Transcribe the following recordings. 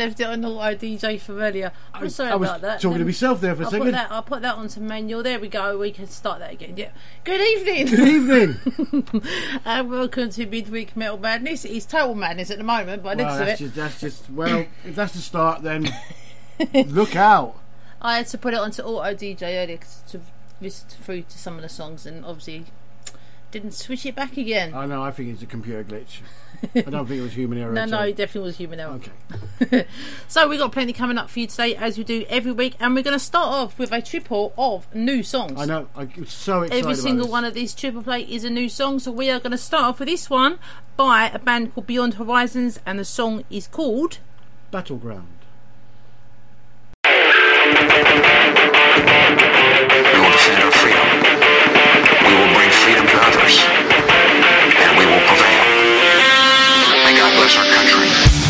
Left it on auto DJ from earlier. I'm oh, sorry I was about that. talking to myself there for a I'll put second. that. I'll put that onto manual. There we go. We can start that again. Yeah. Good evening. Good evening. and welcome to Midweek Metal Madness. It's total madness at the moment, but well, next to that's it, just, that's just well. If that's the start, then look out. I had to put it onto auto DJ earlier 'cause to listen through to some of the songs, and obviously didn't switch it back again. I know. I think it's a computer glitch. I don't think it was human error. no, no, it definitely was human error. Okay. So we got plenty coming up for you today, as we do every week, and we're going to start off with a triple of new songs. I know. I'm so excited. Every about single this. one of these triple play is a new song, so we are going to start off with this one by a band called Beyond Horizons, and the song is called. battleground. We will defend our freedom. We will bring freedom to others. Bless our country.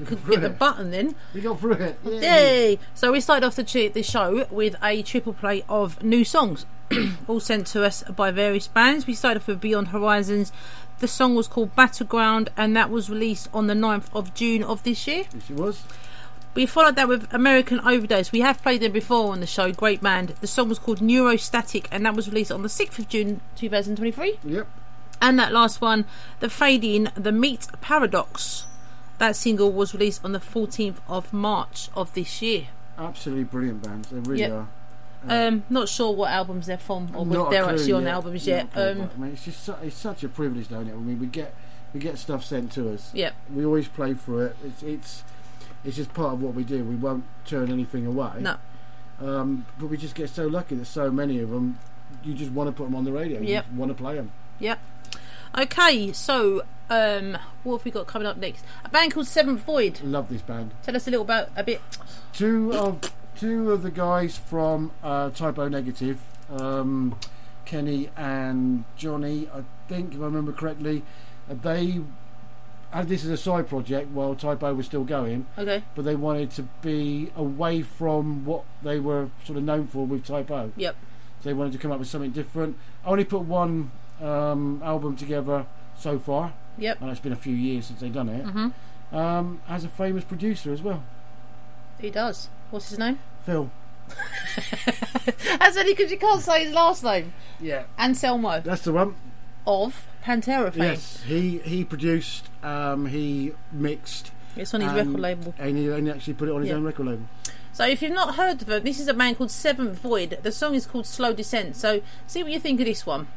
Go. Could get the it. button then. We got through it. Yay. Yay! So we started off the, ch- the show with a triple play of new songs, all sent to us by various bands. We started off with Beyond Horizons. The song was called Battleground, and that was released on the 9th of June of this year. Yes, it was. We followed that with American Overdose. We have played them before on the show. Great band. The song was called Neurostatic, and that was released on the 6th of June 2023. Yep. And that last one, The Fading, The Meat Paradox. That single was released on the 14th of March of this year. Absolutely brilliant bands. They really Yep. are. Um, not sure what albums they're from or if they're actually on yet. albums yet. Um, but, mate, it's just su- it's such a privilege, don't it? I mean, we get we get stuff sent to us. yep, We always play through it. It's it's it's just part of what we do. We won't turn anything away. no, Um, but we just get so lucky that so many of them, you just want to put them on the radio. Yep. You want to play them. yep. Okay, so um, what have we got coming up next? A band called Seventh Void. Love this band. Tell us a little about a bit. Two of two of the guys from uh, Type O Negative, um, Kenny and Johnny, I think if I remember correctly, uh, they had this as a side project while Type O was still going, Okay, but they wanted to be away from what they were sort of known for with Type O. yep, So they wanted to come up with something different. I only put one um, album together so far, yep. and it's been a few years since they've done it. hmm Um, as a famous producer as well, He does. What's his name? Phil. That's only because you can't say his last name. Yeah, Anselmo that's the one. of Pantera fame. Yes, he he produced, um, he mixed, It's on his record label. and he, and he actually put it on his Yeah. own record label. So if you've not heard of it, this is a man called Seventh Void. The song is called Slow Descent. So see what you think of this one.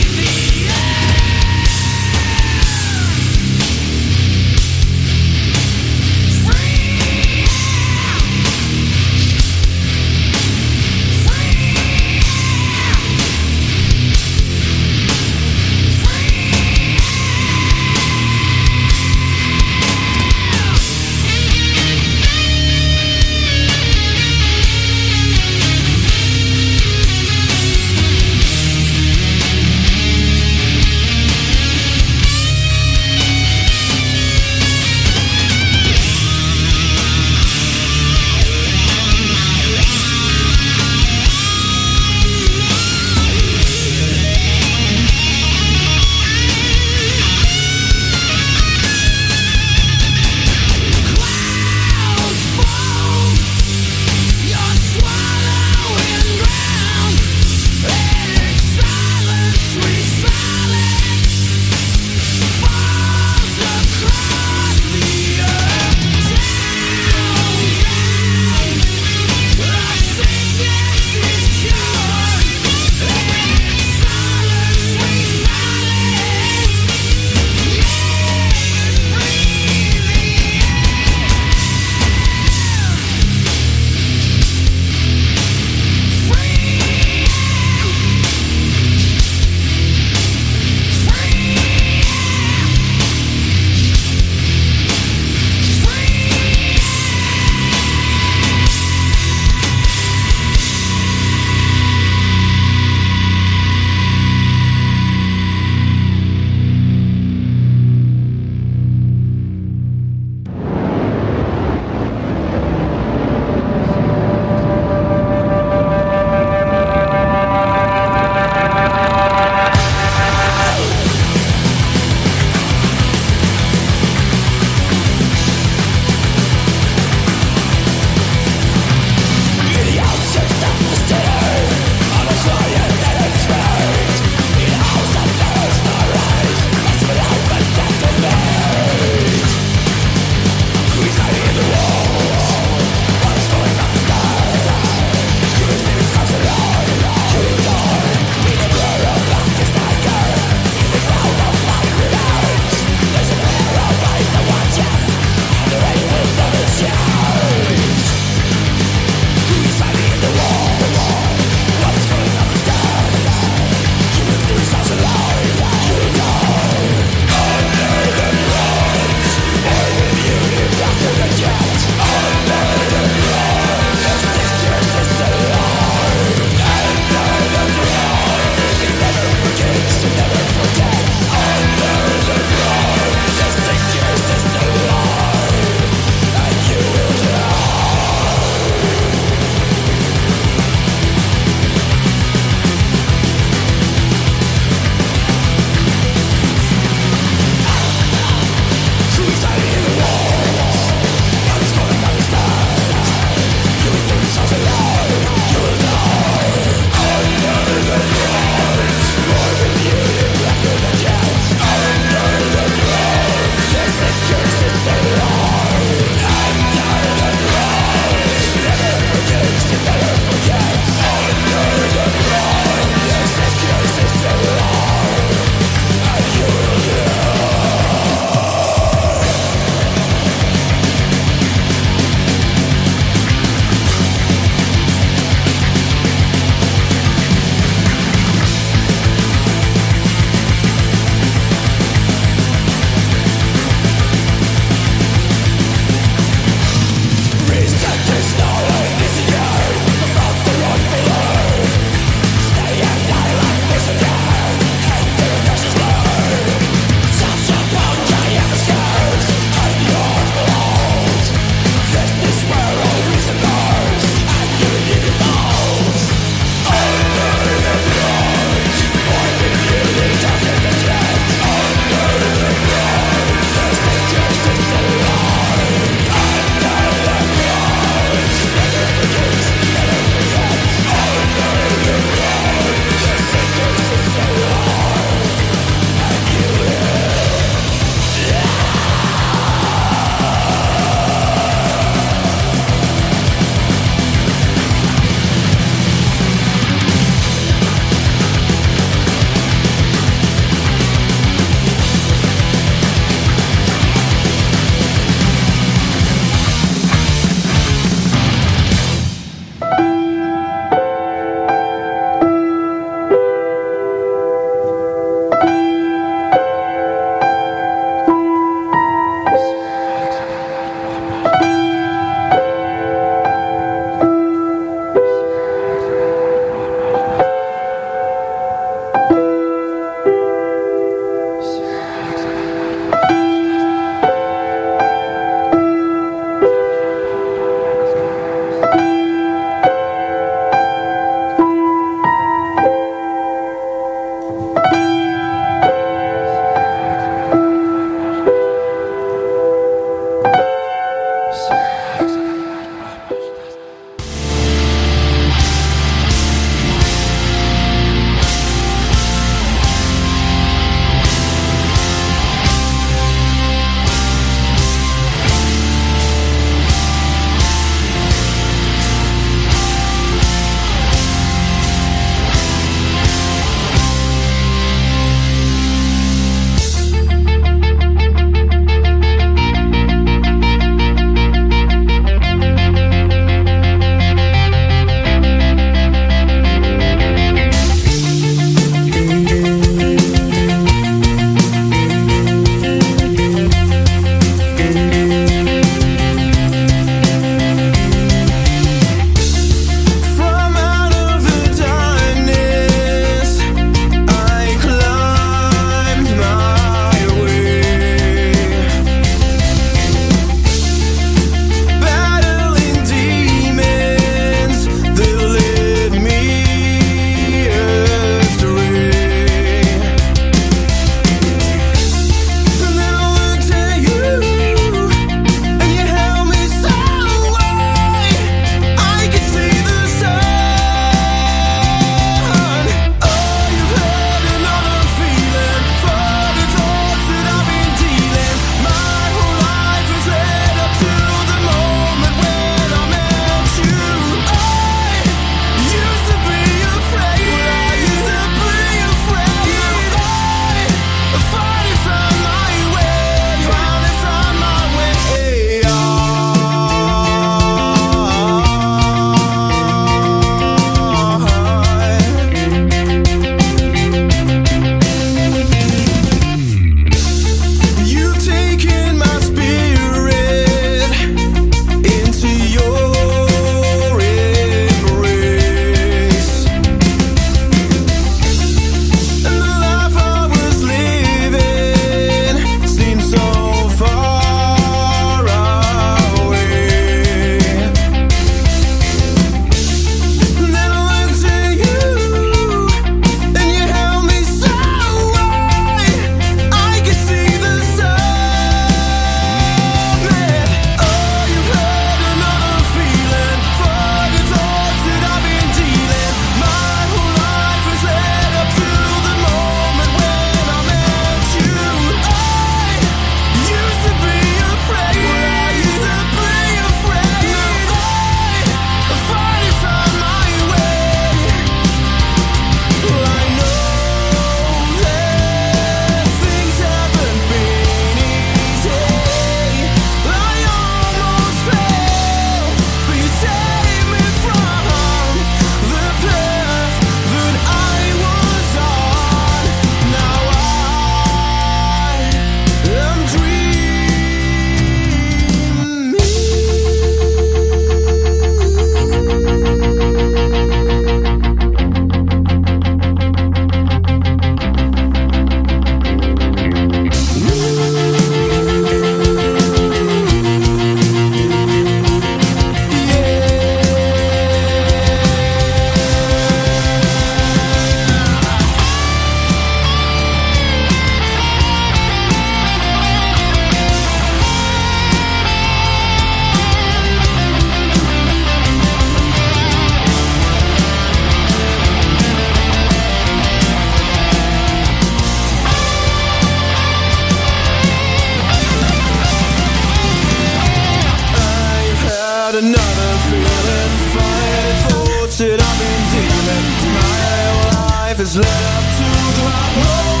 To the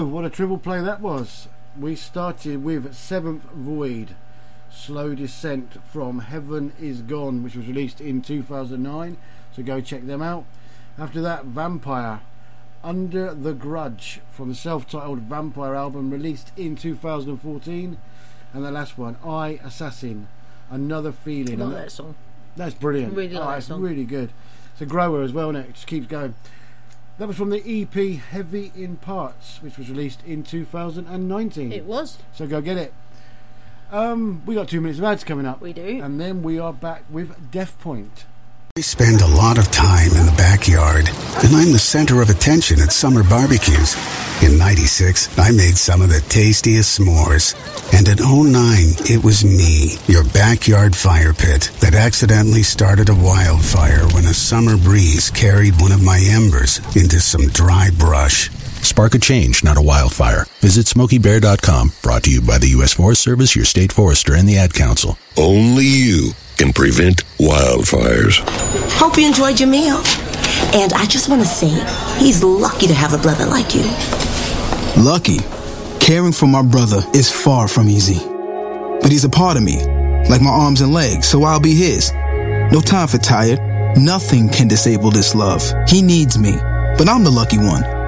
There. What a triple play that was. We started with Seventh Void, Slow Descent from Heaven is Gone, which was released in 2009. So go check them out. After that, Vampire, Under the Grudge from the self titled Vampire album released in 2014. And the last one, I Assassin, Another Feeling. like And that song. That's brilliant. Really like oh, it's song. really good. It's a grower as well, and it just keeps going. That was from the EP Heavy in Parts, which was released in 2019. It was. So go get it. Um, we got two minutes of ads coming up. We do. And then we are back with Death Point. We spend a lot of time in the backyard, and I'm the center of attention at summer barbecues. In 96, I made some of the tastiest s'mores. And in 09, it was me, your backyard fire pit, that accidentally started a wildfire when a summer breeze carried one of my embers into some dry brush. Spark a change, not a wildfire. Visit SmokeyBear.com. Brought to you by the U.S. Forest Service, your state forester, and the Ad Council. Only you can prevent wildfires. Hope you enjoyed your meal. And I just want to say, he's lucky to have a brother like you. Lucky. Caring for my brother is far from easy. But he's a part of me, like my arms and legs, so I'll be his. No time for tired. Nothing can disable this love. He needs me. But I'm the lucky one,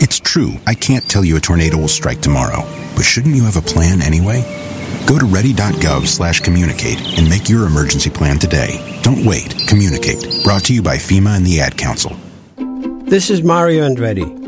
It's true, I can't tell you a tornado will strike tomorrow, but shouldn't you have a plan anyway? Go to ready.gov slash communicate and make your emergency plan today. Don't wait. Communicate. Brought to you by FEMA and the Ad Council. This is Mario Andretti.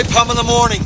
Of napalm in the morning.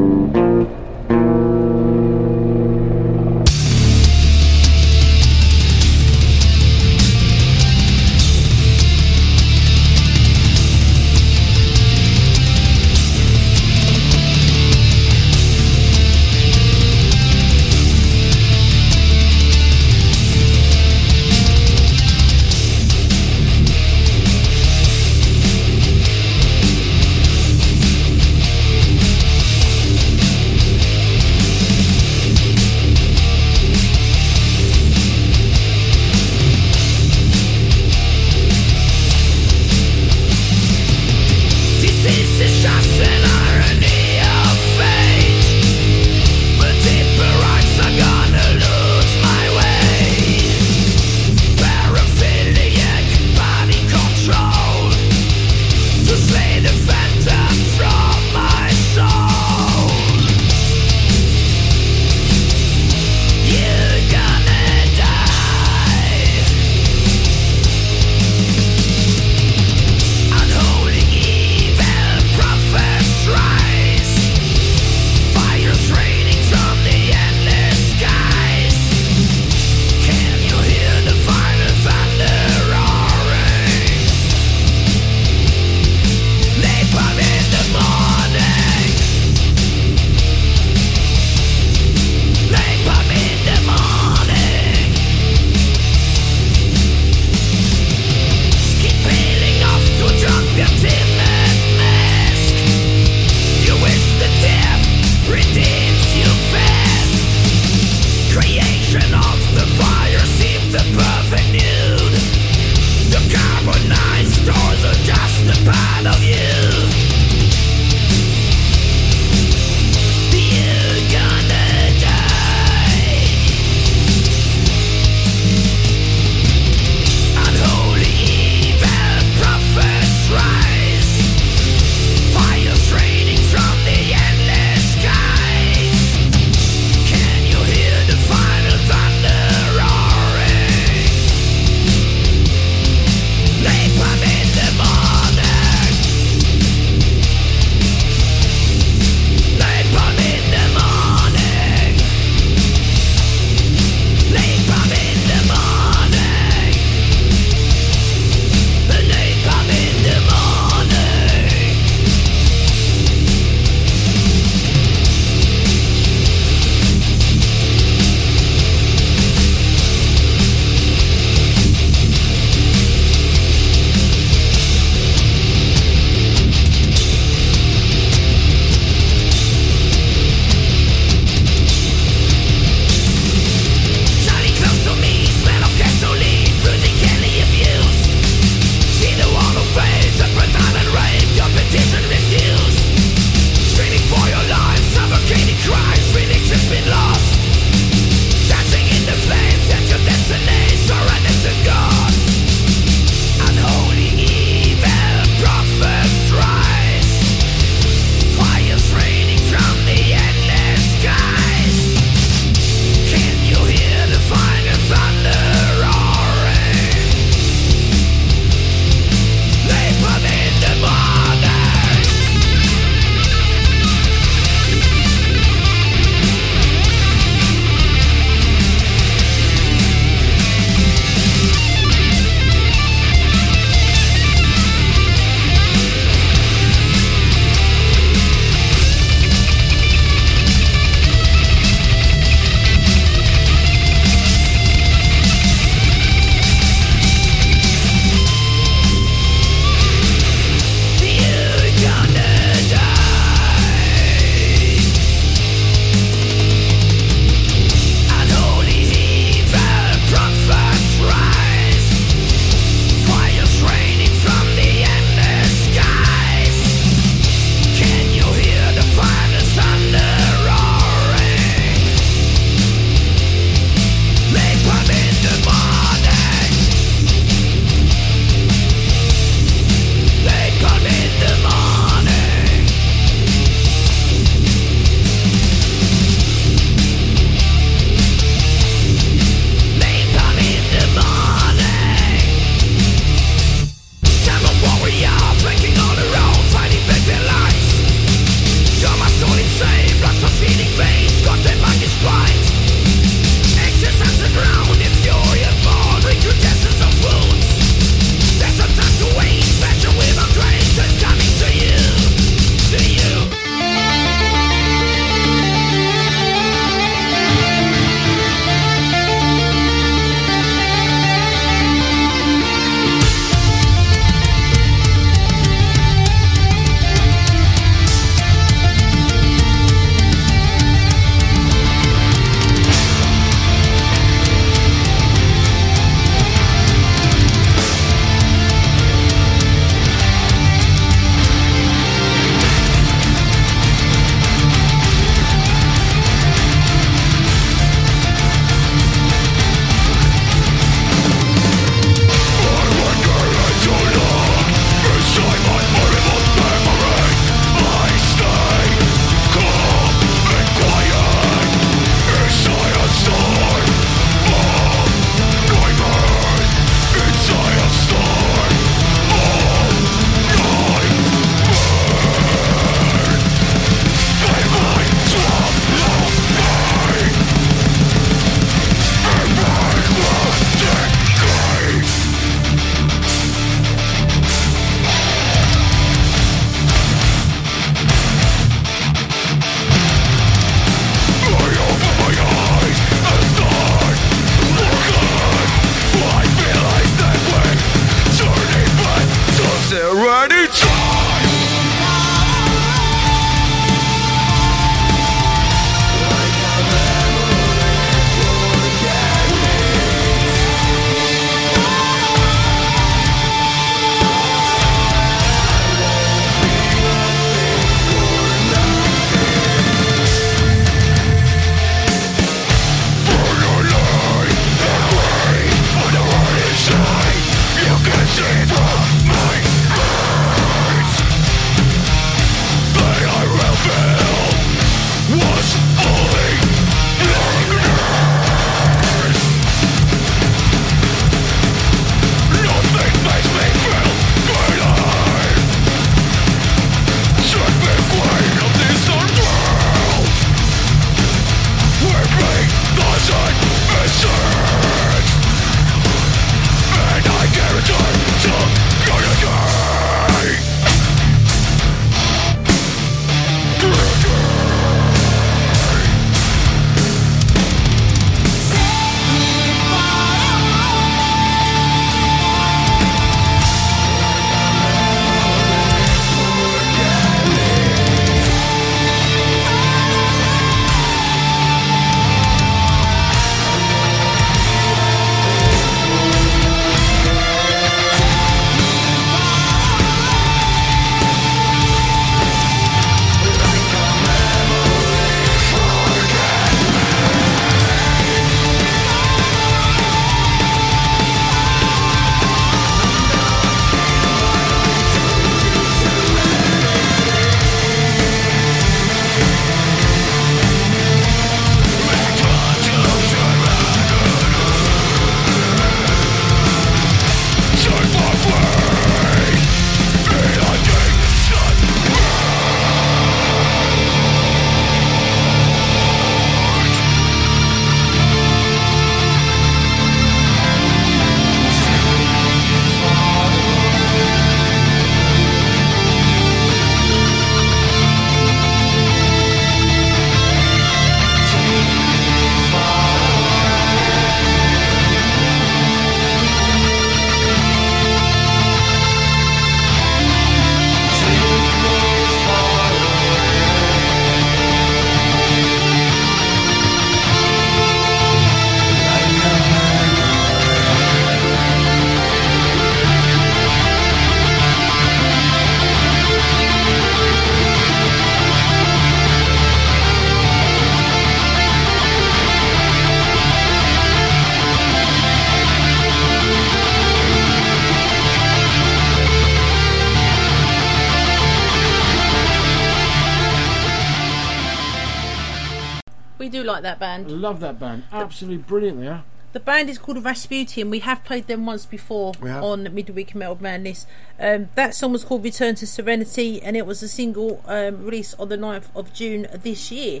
Band. love that band. Absolutely brilliant. They are. The band is called Rasputin. We have played them once before on Midweek Metal Madness. Um, that song was called Return to Serenity and it was a single um, released on the 9th of June this year.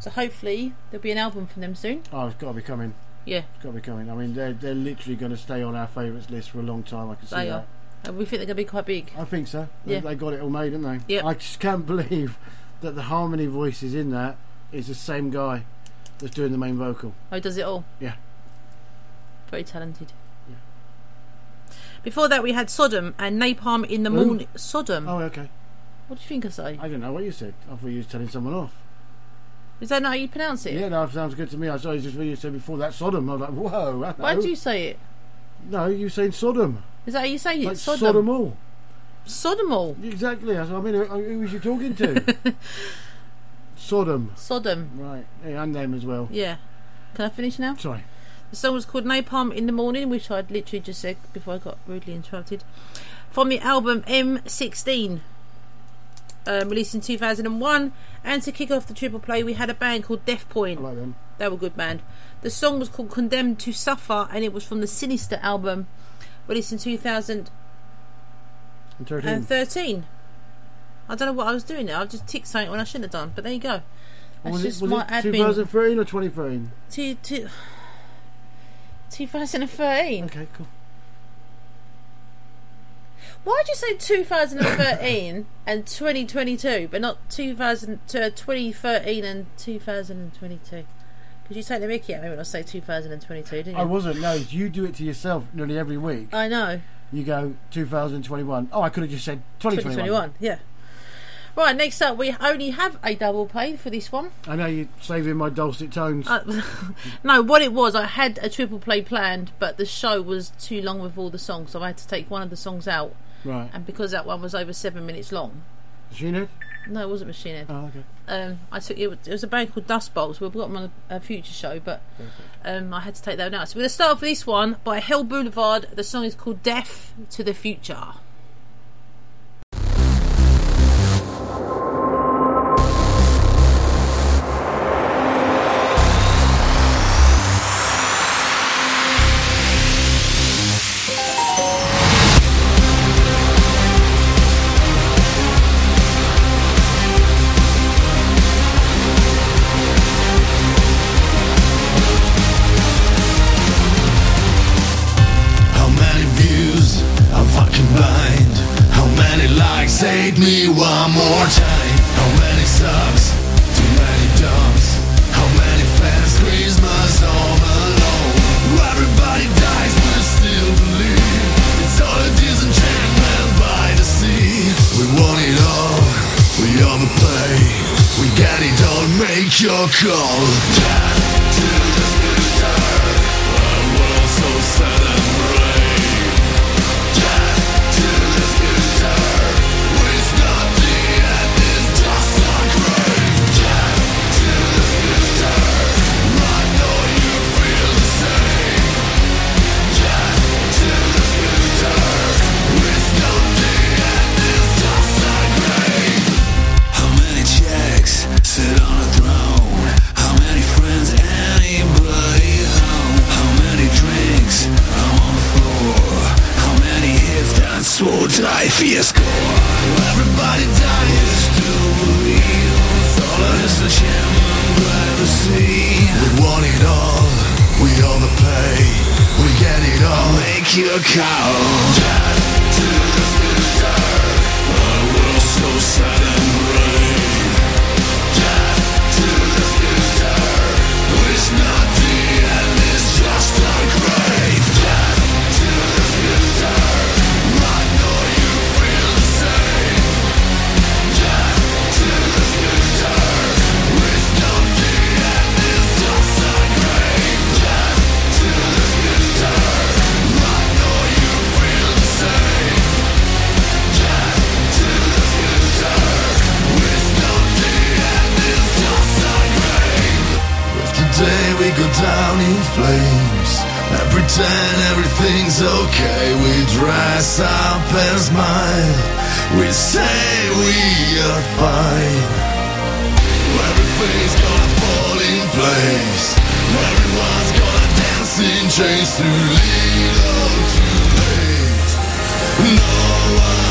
So hopefully there'll be an album from them soon. Oh, it's got to be coming. Yeah, It's got to be coming. I mean, they're they're literally going to stay on our favourites list for a long time. I can see they that. are. And we think they're going to be quite big. I think so. They, Yeah. they got it all made, didn't they? Yep. I just can't believe that the harmony voices in that is the same guy that's doing the main vocal. Oh, he does it all. Yeah. Very talented. Before that, we had Sodom and Napalm in the Who? Morning. Sodom. Oh, okay. What do you think I say? I don't know what you said. I thought you was telling someone off. Is that not how you pronounce it? Yeah, no, it sounds good to me. I saw just what you said before that Sodom. I was like, whoa. I Why do you say it? No, you saying Sodom. Is that how you say it? Like Sodom. All. Sodom all. Exactly. I mean, who, who was you talking to? Sodom. Sodom. Right. Yeah, and them as well. Yeah. Can I finish now? Sorry. The song was called Napalm in the Morning, which I'd literally just said before I got rudely interrupted. From the album M16, um, released in 2001. And to kick off the triple play, we had a band called Death Point. I like them. They were a good band. The song was called Condemned to Suffer, and it was from the Sinister album, released in 2013. And 13. I don't know what I was doing there. I just ticked something when I shouldn't have done, but there you go. That's was just it, was my it admin. 2013 or 2013? Two, two, 2013. Okay, cool. Why'd you say 2013 and 2022, but not 2000, uh, 2013 and 2022? Because you take the mickey at me when I say 2022, didn't you? I wasn't. No, you do it to yourself nearly every week. I know. You go 2021. Oh, I could have just said 2021. 2021, yeah. Right, next up, we only have a double play for this one. I know you're saving my dulcet tones. Uh, no, what it was, I had a triple play planned, but the show was too long with all the songs, so I had to take one of the songs out. right. And because that one was over seven minutes long, Machine Head? no, it wasn't Machine Head. Oh, okay. um, I took it was, it was a band called Dust Bowls. We've got them on a, a future show, but um, I had to take that one out. So we're going to start off with this one by Hell Boulevard. The song is called Death to the Future. How many? Too many dumps. How many? Christmas home alone. Everybody dies, but still believe it's all a disenchantment by the sea. We want it all. We. We get it all. Make your call. Death flames I pretend everything's okay. We dress up and smile. We say we are fine. Everything's gonna fall in place. Everyone's gonna dance in chains too little, too late. No one.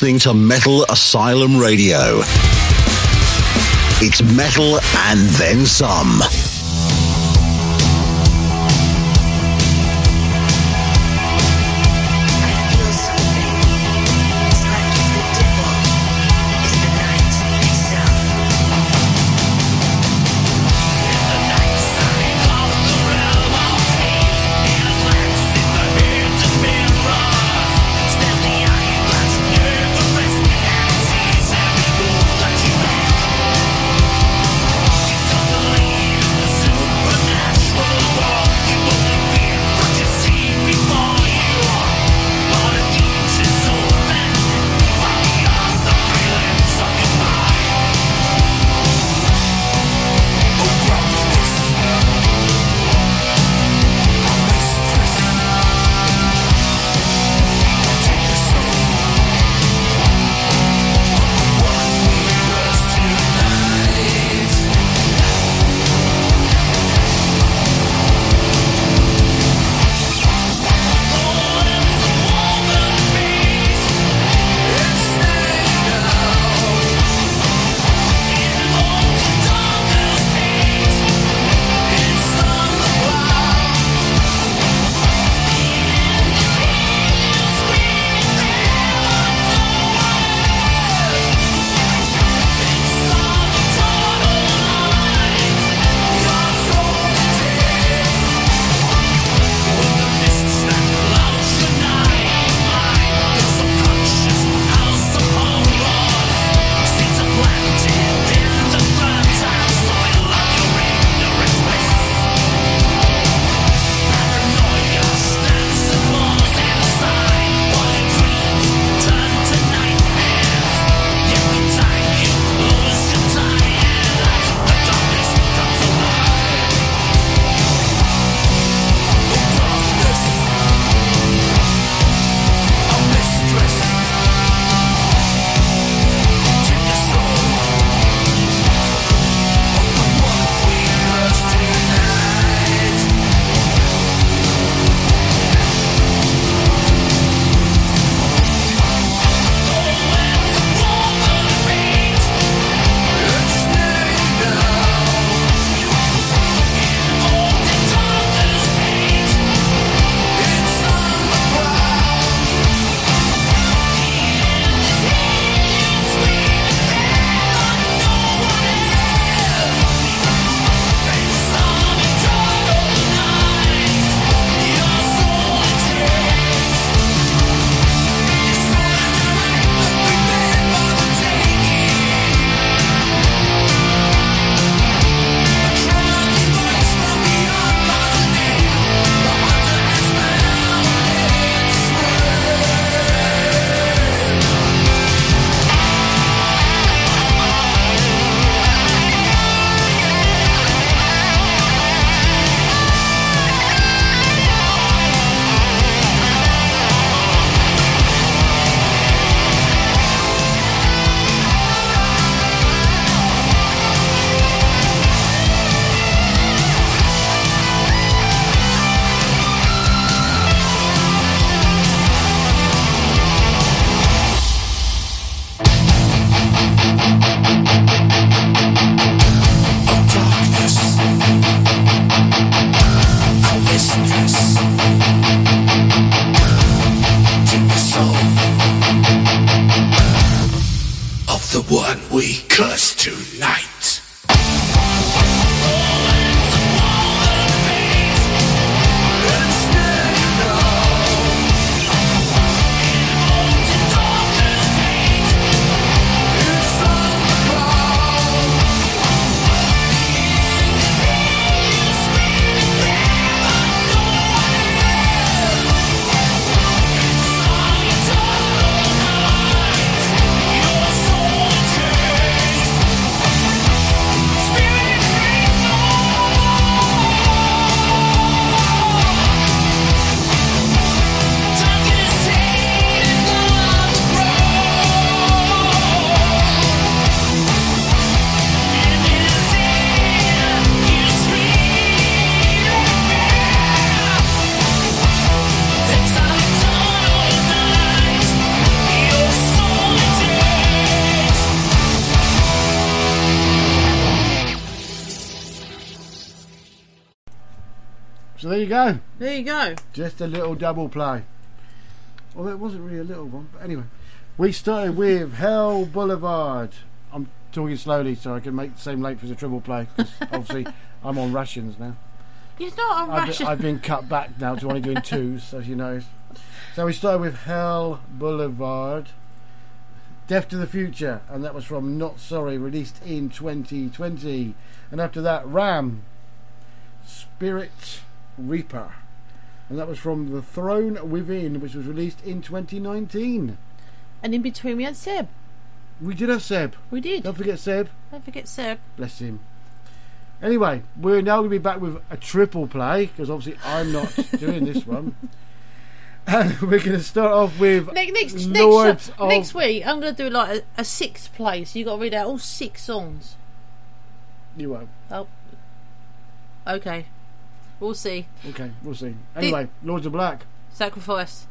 listening to Metal Asylum Radio. It's metal and then some. Just a little double play. Although it wasn't really a little one, but anyway. We started with Hell Boulevard. I'm talking slowly so I can make the same length as a triple play because obviously, I'm on rations now. You're not a I've ration. been, I've been cut back now to only doing twos, as you know. So we started with Hell Boulevard. Death to the Future, and that was from Not Sorry, released in 2020. And after that, Ram, Spirit Reaper. And that was from The Throne Within, which was released in 2019. and in between we had Seb. We did have Seb. We did. Don't forget Seb. Don't forget Seb. Bless him. Anyway, we're now going to be back with a triple play because obviously I'm not doing this one. And we're going to start off with Next next Lords next, of next week, I'm going to do like a, a six play. So you got to read out all six songs. You won't. Oh, okay. We'll see. Okay, we'll see. Anyway, Lords of Black. Sacrifice.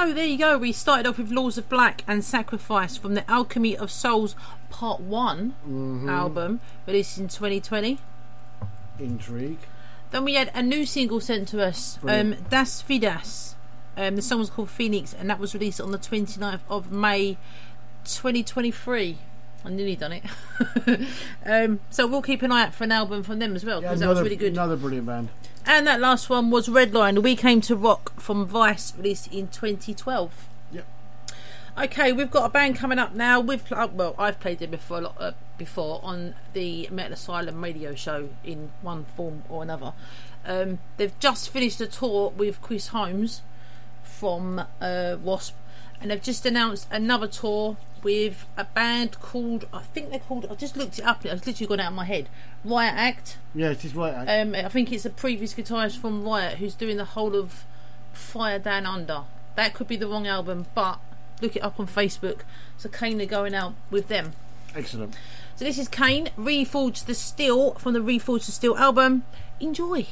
So there you go. We started off with Lords of Black and Sacrifice from the Alchemy of Souls Part One Mhm. album, released in 2020. Intrigue. Then we had a new single sent to us, um, Das Vidas. Um, the song was called Phoenix, and that was released on the 29th of May 2023. I nearly done it. um, so we'll keep an eye out for an album from them as well, because that was really good. Another brilliant band. And that last one was Redline, We Came to Rock from Vice, released in 2012. Yep. Okay, we've got a band coming up now. We've uh, well, I've played them before a lot uh, before on the Metal Asylum radio show in one form or another. Um, they've just finished a tour with Chris Holmes from uh, Wasp, and they've just announced another tour with a band called I think they're called. I just looked it up. It's literally gone out of my head. Riot Act. Yeah, it is right. Act. Um, I think it's a previous guitarist from Riot who's doing the whole of Fire Down Under. That could be the wrong album, but look it up on Facebook. So Kaine are going out with them. Excellent. So this is Kaine, Reforged the Steel from the Reforged the Steel album. Enjoy.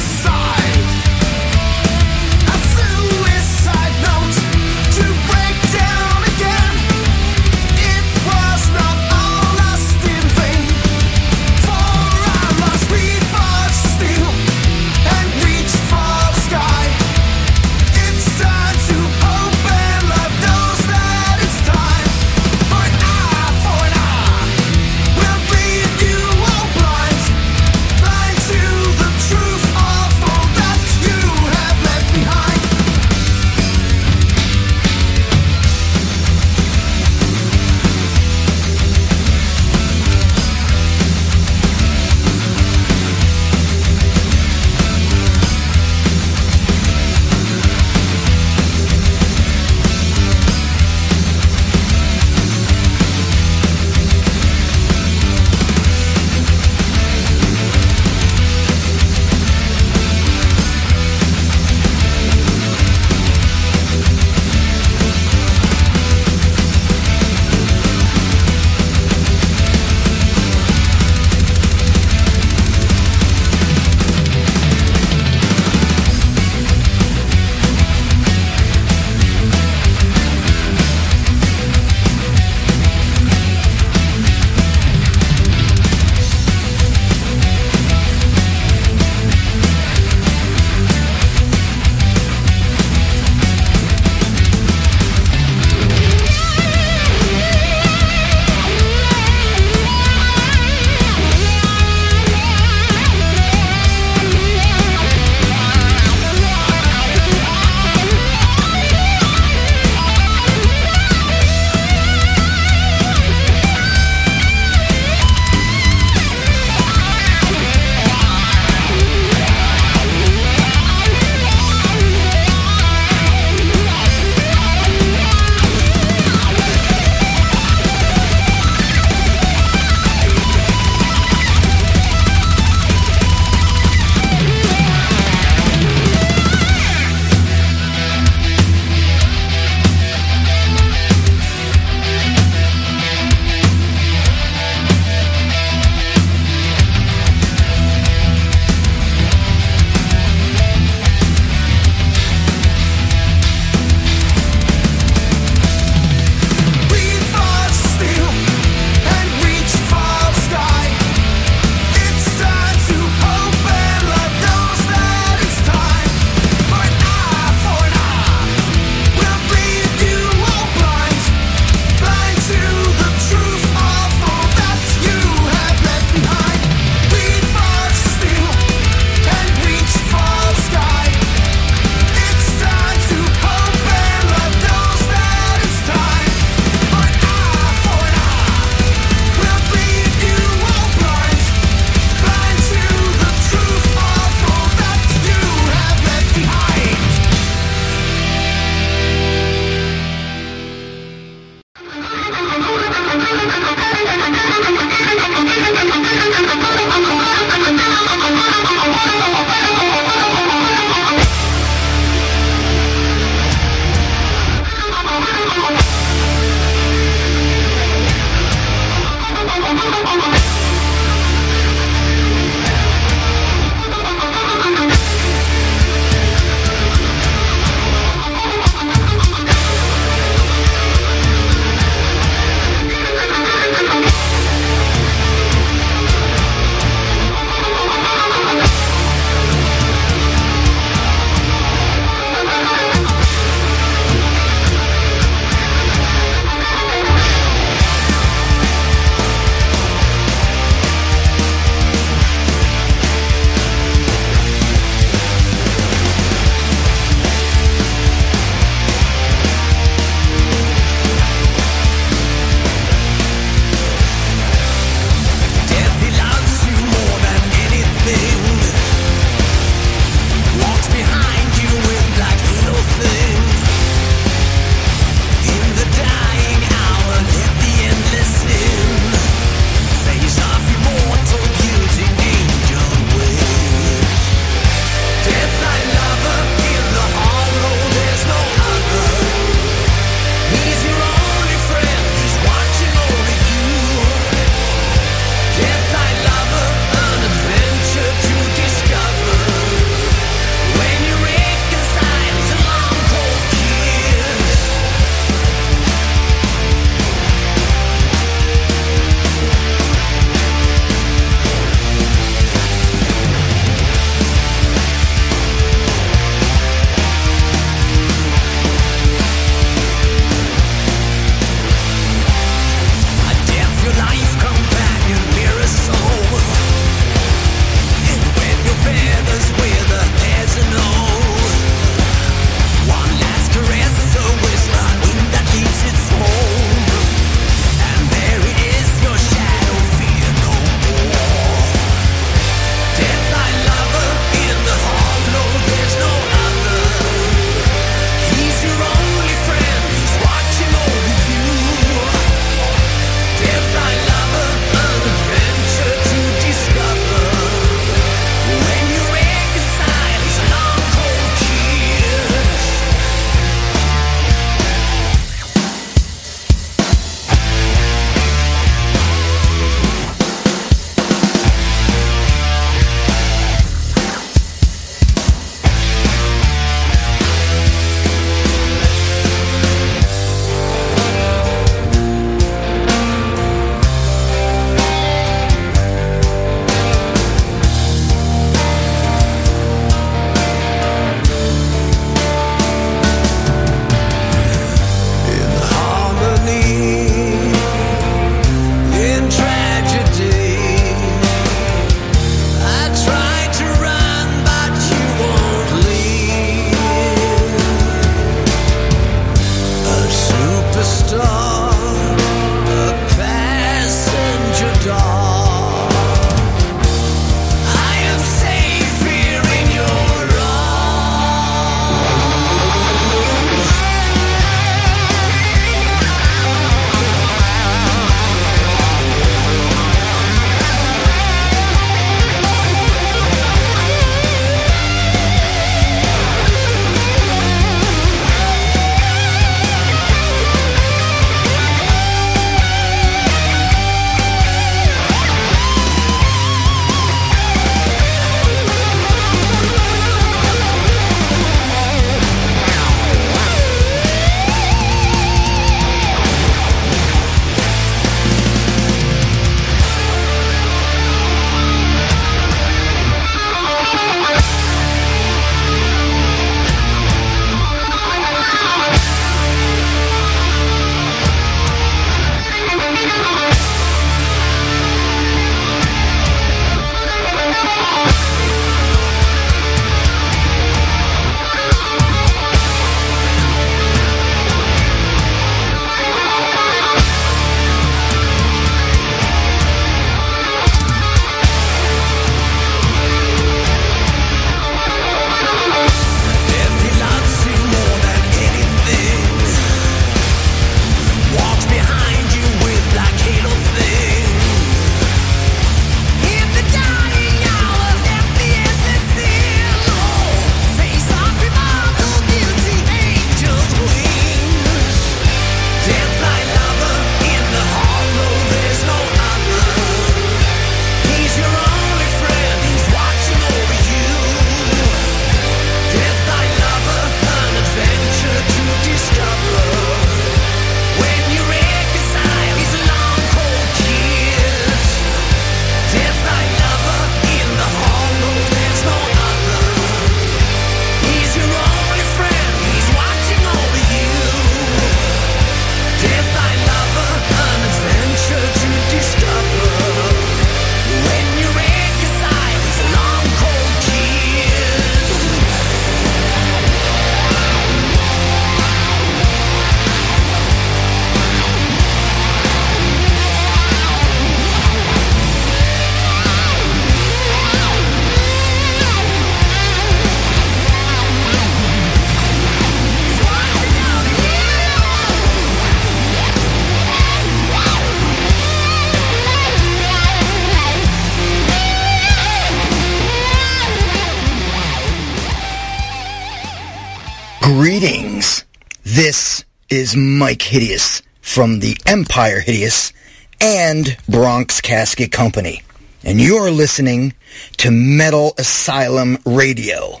This is Myke Hideous from the Empire Hideous and Bronx Casket Company. And you're listening to Metal Asylum Radio.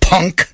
Punk.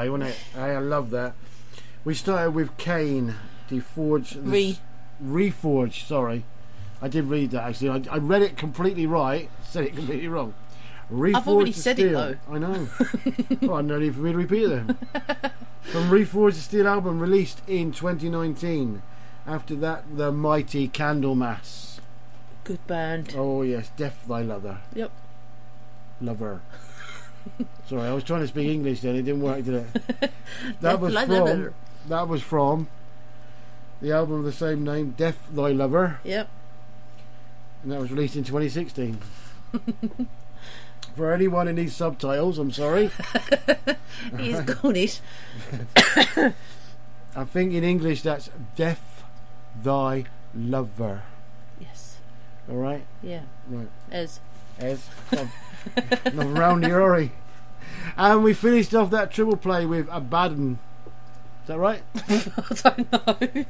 Play, wasn't it? Hey, I love that. We started with Kaine, Deforge, the Re. s- Reforged. Sorry, I did read that actually. I, I read it completely right, said it completely wrong. Reforged I've already said it, though. I know. well, no need for me to repeat it then. From Reforged to Steel album released in 2019. After that, the mighty Candlemass. Good band. Oh yes, Death Thy Lover. Yep. Lover. Sorry, I was trying to speak English then. It didn't work, did it? That was from. That was from the album of the same name, Death Thy Lover, Yep. and that was released in 2016. For anyone who needs subtitles, I'm sorry. He's Cornish. I think in English that's Death Thy Lover. Yes. All right. Yeah. Right. As. As. Here, are? And we finished off that triple play with Abaddon. Is that right? I don't know.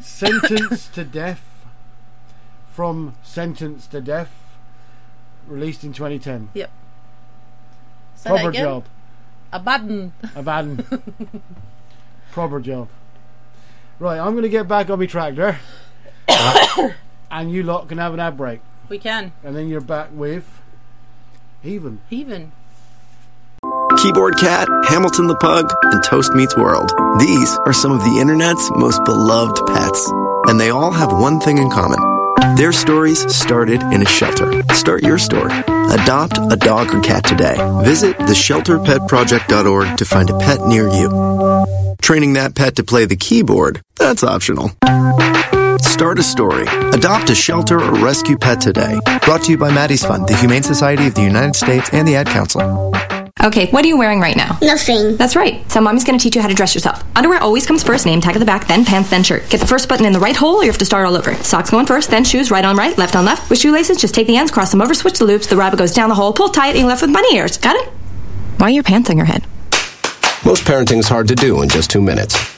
Sentence to Death. From Sentence to Death. Released in 2010. Yep. Say Proper job. Abaddon. Abaddon. Proper job. Right, I'm going to get back on my tractor. and you lot can have an ad break. We can. And then you're back with. Heathen. Heathen. Keyboard Cat, Hamilton the Pug, and Toast Meets World. These are some of the internet's most beloved pets. And they all have one thing in common. Their stories started in a shelter. Start your story. Adopt a dog or cat today. Visit theshelterpetproject.org to find a pet near you. Training that pet to play the keyboard, that's optional. Start a story. Adopt a shelter or rescue pet today. Brought to you by Maddie's Fund, the Humane Society of the United States, and the Ad Council. Okay, what are you wearing right now? Nothing. That's right. So mommy's gonna teach you how to dress yourself. Underwear always comes first, name tag at the back, then pants, then shirt. Get the first button in the right hole or you have to start all over. Socks going first, then shoes, right on right, left on left. With shoelaces, just take the ends, cross them over, switch the loops, the rabbit goes down the hole, pull tight, and you're left with bunny ears. Got it? Why are your pants on your head? Most parenting is hard to do in just two minutes.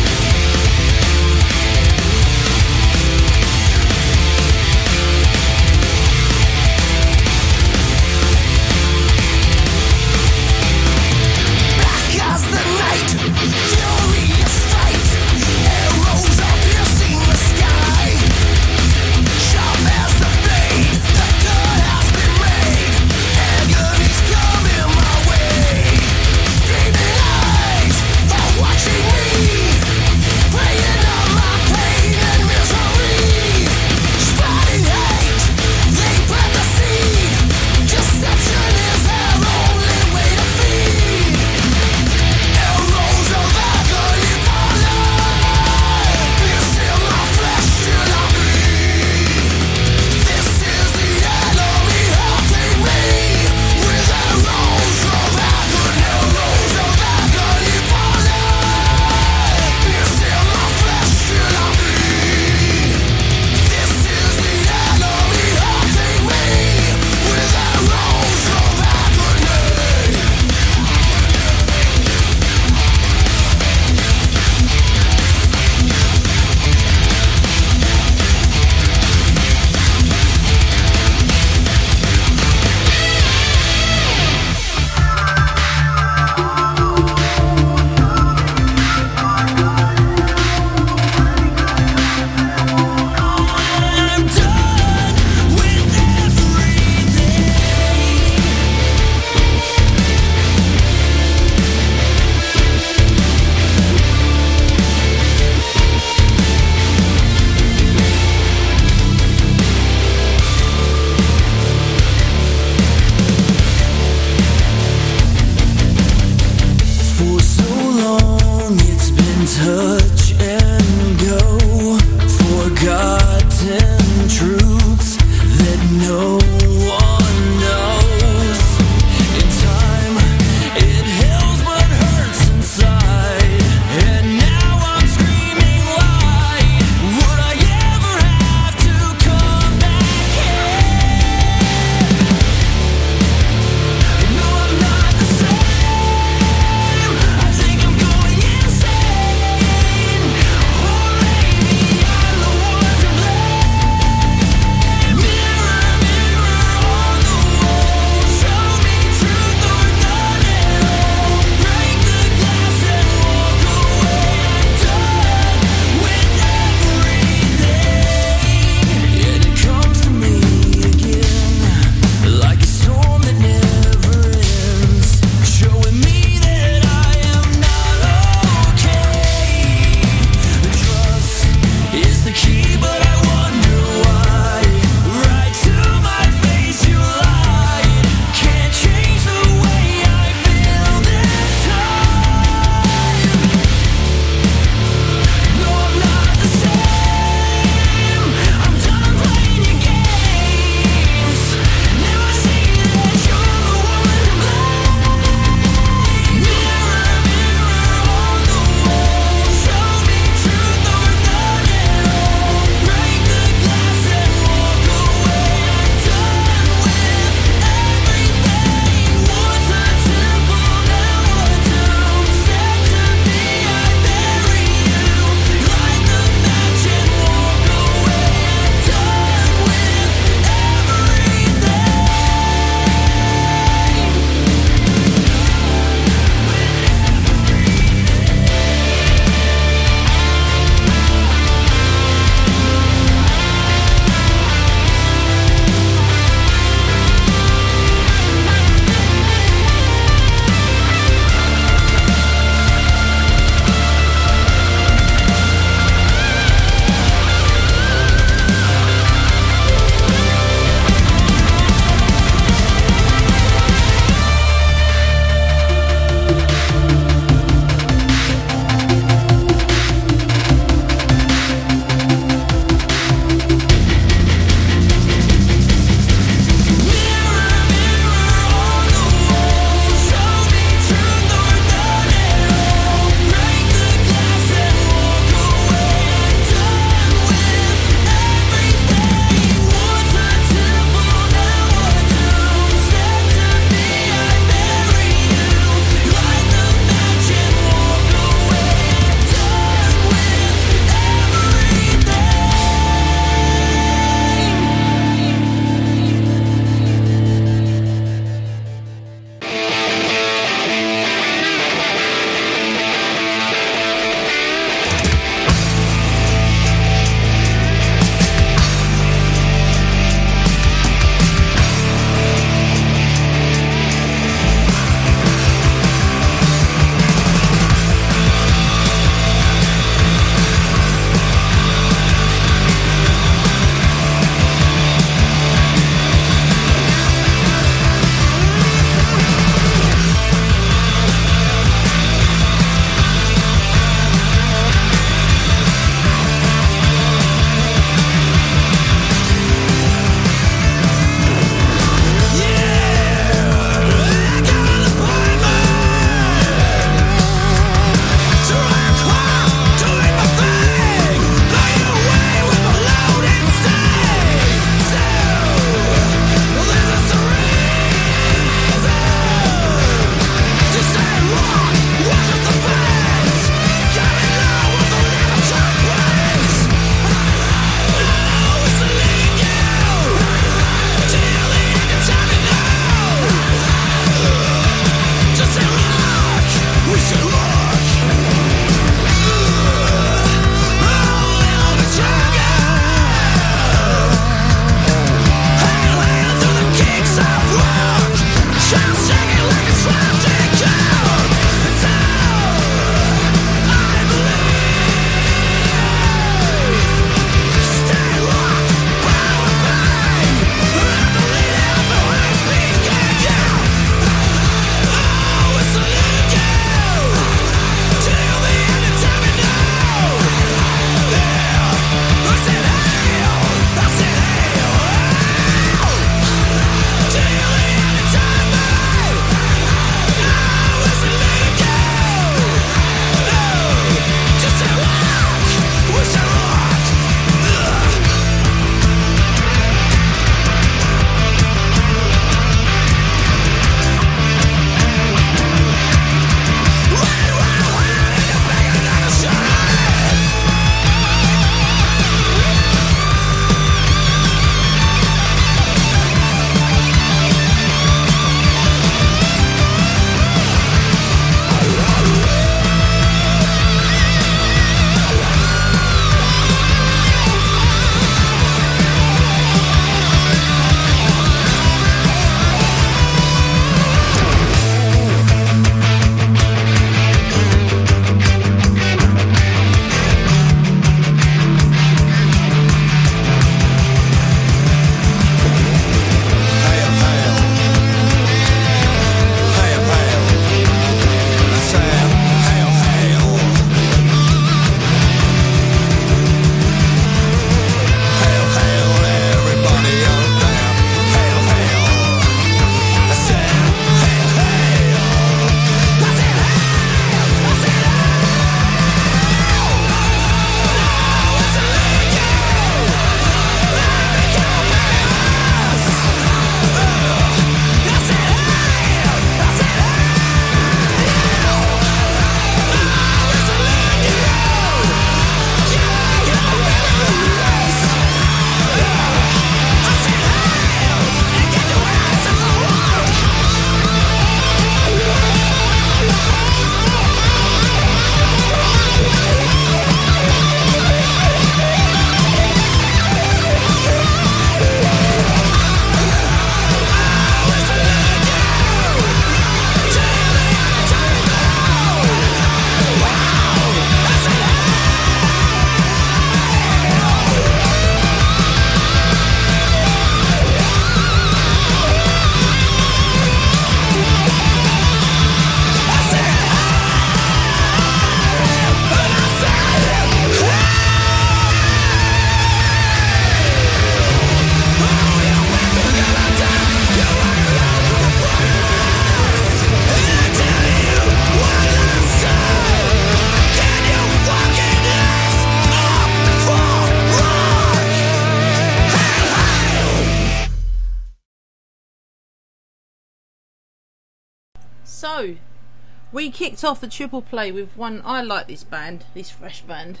Kicked off the triple play with one. I like this band, this fresh band.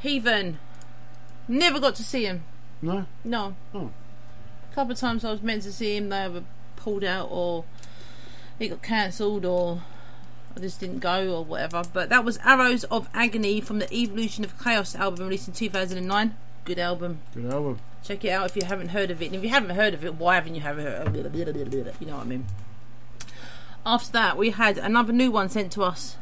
Heathen. Never got to see him. No? No. Oh. A couple of times I was meant to see him, they were pulled out or it got cancelled or I just didn't go or whatever. But that was Arrows of Agony from the Evolution of Chaos album released in 2009. Good album. Good album. Check it out if you haven't heard of it. And if you haven't heard of it, why haven't you heard of it? You know what I mean. After that, we had another new one sent to us.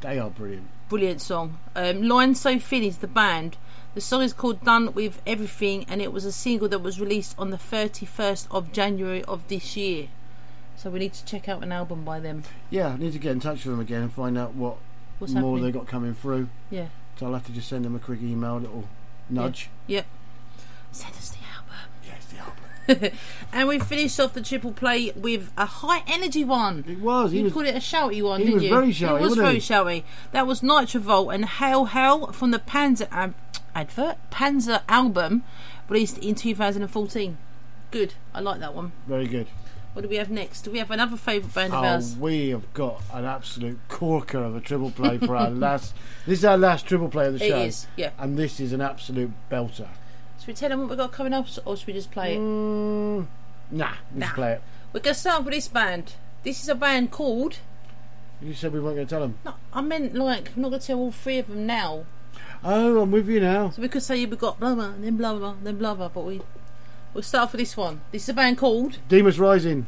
They are brilliant. Brilliant song. Um, Line So Thin is the band. The song is called Done With Everything and it was a single that was released on the 31st of January of this year. So we need to check out an album by them. Yeah, I need to get in touch with them again and find out what What's more happening? they got coming through. Yeah. So I'll have to just send them a quick email, little nudge. Yep. Send us the and we finished off the triple play with a high energy one. It was. You was, called it a shouty one, didn't was you? very shouty, It was very he? shouty. That was Nitrovolt and Hail Hell from the Panzer ab- advert Panzer album, released in 2014. Good. I like that one. very good. What do we have next? Do we have another favourite band of Oh, ours? we have got an absolute corker of a triple play for our last. This is our last triple play of the show. is, yeah. And this is an absolute belter. Should we tell them what we've got coming up, or should we just play it? Mm, nah, let's Nah. play it. We're going to start with this band. This is a band called. You said we weren't going to tell them. No, I meant like I'm not going to tell all three of them now. Oh, I'm with you now. So we could say we've got blah blah, then blah blah, then blah blah, but we we'll start off with this one. This is a band called. Demas Rising.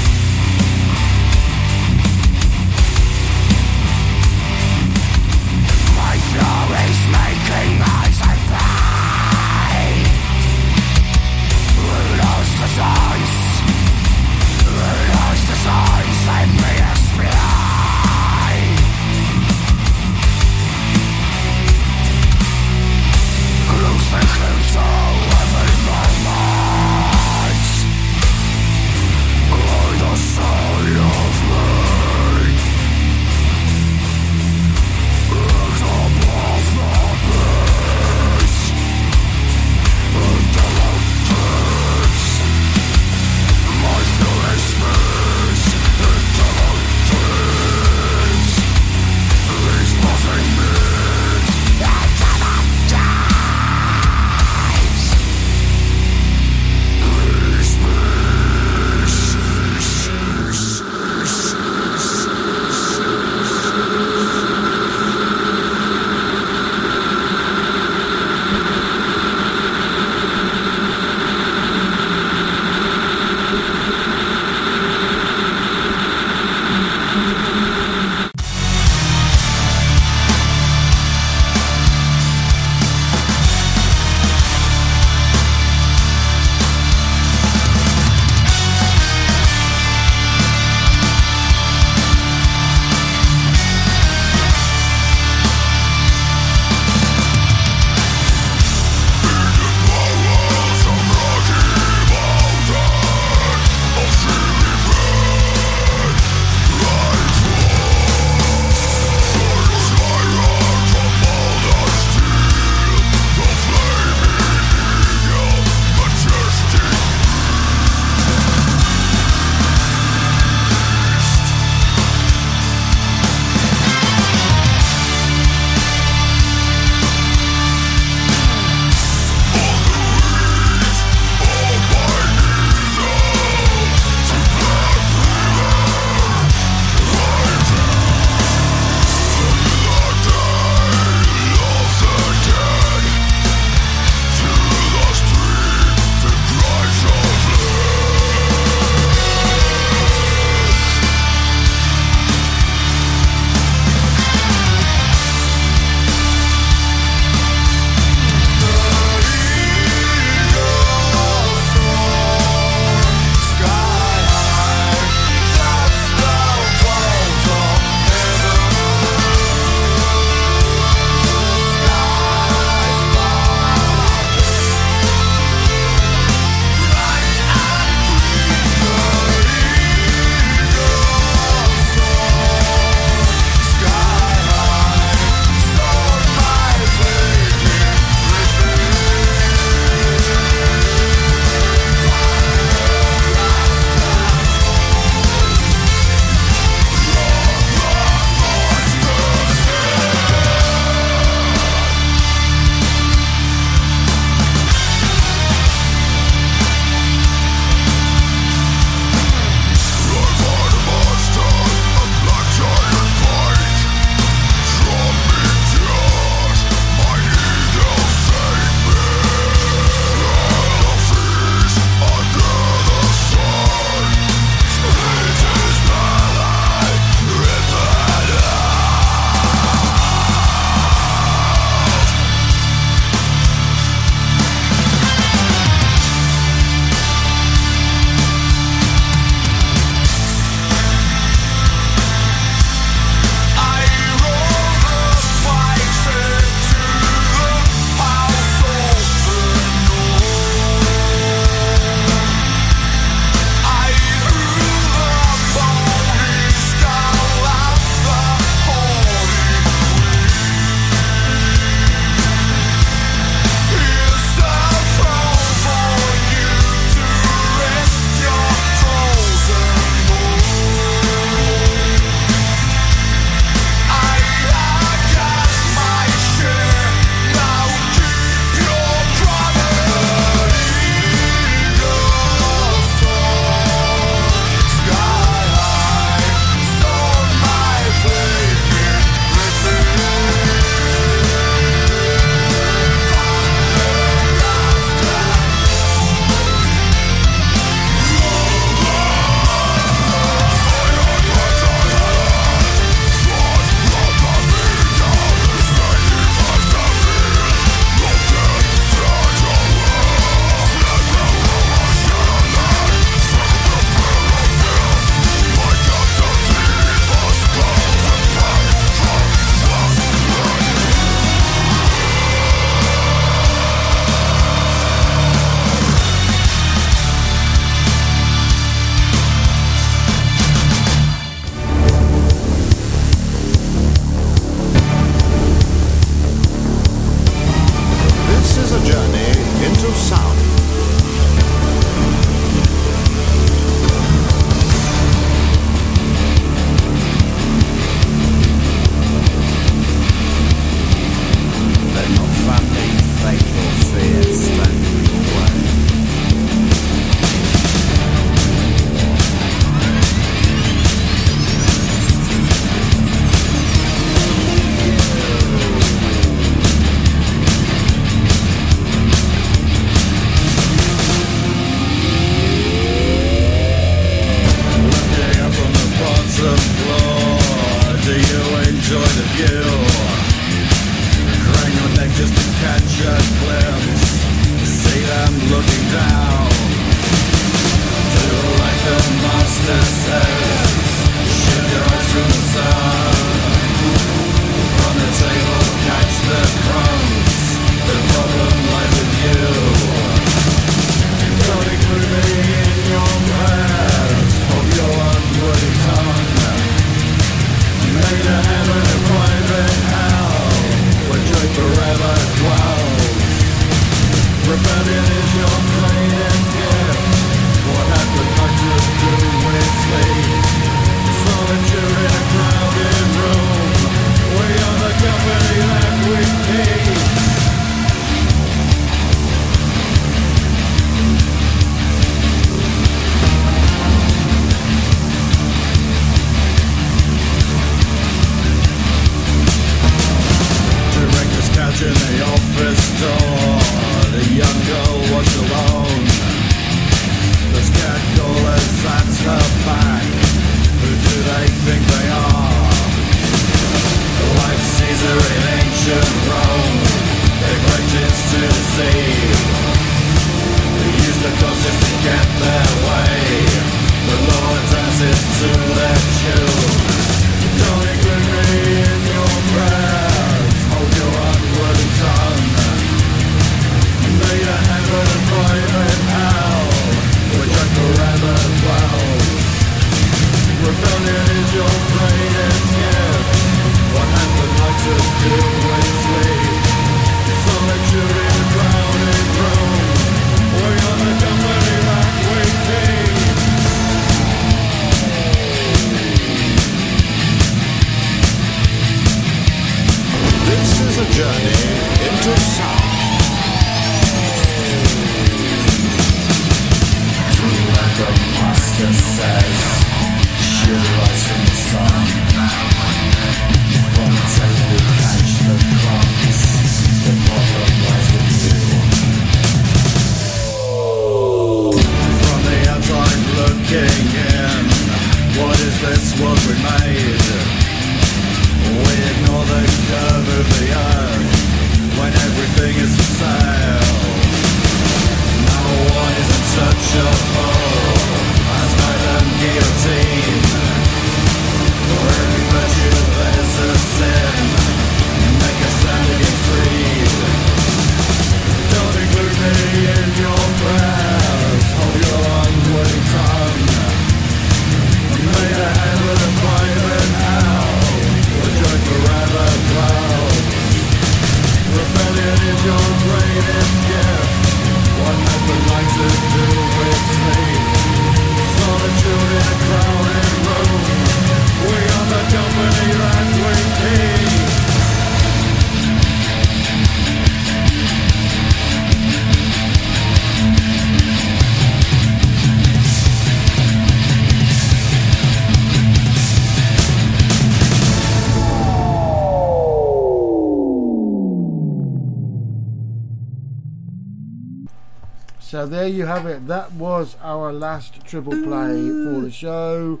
There you have it. That was our last triple play for the show.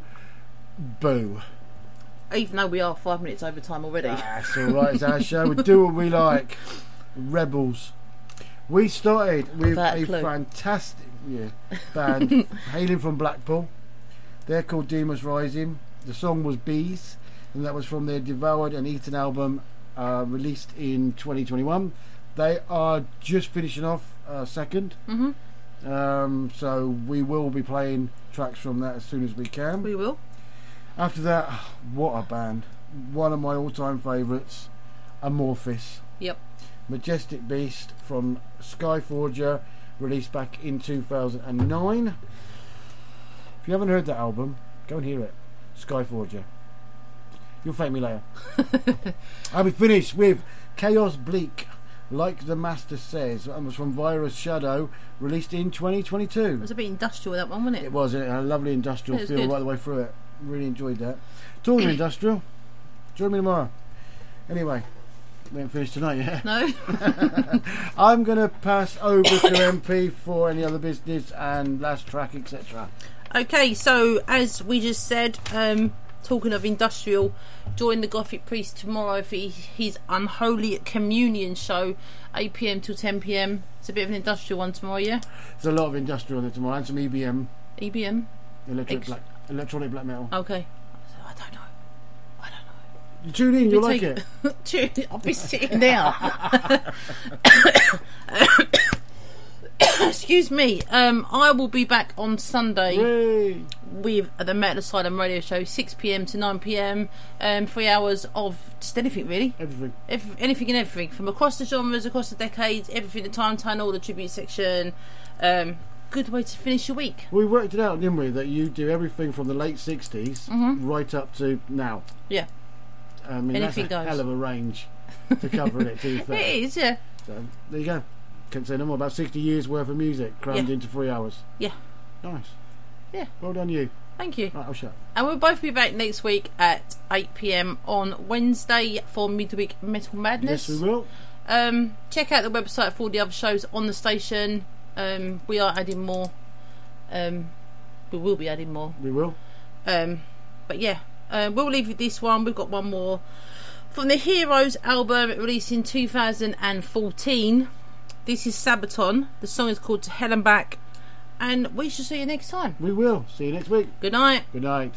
Boo. Even though we are five minutes over time already. That's all right. It's our show. We do what we like. Rebels. We started with Without a a fantastic yeah, band hailing from Blackpool. They're called Demas Rising. The song was Bees, and that was from their Devoured and Eaten album uh, released in 2021. They are just finishing off uh, second. Mhm. Um, so we will be playing tracks from that as soon as we can. We will. After that, what a band! One of my all-time favourites, Amorphis. Yep. Majestic Beast from Skyforger, released back in 2009. If you haven't heard that album, go and hear it. Skyforger. You'll thank me later. I'll be finished with Chaos Bleak, like the Master says, and was from Virus Shadow, released in 2022. It was a bit industrial that one, wasn't it? It was it had a lovely industrial feel good. right the way through it. Really enjoyed that. Talking industrial, join me tomorrow. Anyway, we haven't finished tonight yet. No. I'm going to pass over to MP for any other business and last track, etc. Okay, so as we just said, um, talking of industrial, join the Gothic Priest tomorrow for his Unholy Communion show, 8 pm till 10 pm. It's a bit of an industrial one tomorrow, yeah? There's a lot of industrial there tomorrow and some EBM, EBM? electric Ex- black, electronic black metal. Okay. I don't know. I don't know. You tune in, you'll like take- it. Tune- I'll be sitting there. Excuse me. Um, I will be back on Sunday with the Metal Asylum radio show, 6 pm to 9 pm. Um, three hours of just anything, really. Everything. Every, anything and everything from across the genres, across the decades, everything the time tunnel, the tribute section. Um, good way to finish your week. We worked it out, didn't we, that you do everything from the late 60s Mhm. right up to now. Yeah. I mean, Anything that's a goes. hell of a range to cover it, to be fair. It is, yeah. So, there you go. Can't say no more. About 60 years worth of music crammed Yeah. into three hours. Yeah. Nice. Yeah. Well done, you. Thank you. Right, I'll shut. And we'll both be back next week at 8 pm on Wednesday for midweek Metal Madness. Yes, we will. Um, check out the website for all the other shows on the station. Um, we are adding more. Um, we will be adding more. We will. Um, but yeah, uh, we'll leave with this one. We've got one more from the Heroes album released in 2014. This is Sabaton. The song is called To Hell and Back. And we shall see you next time. We will. See you next week. Good night. Good night.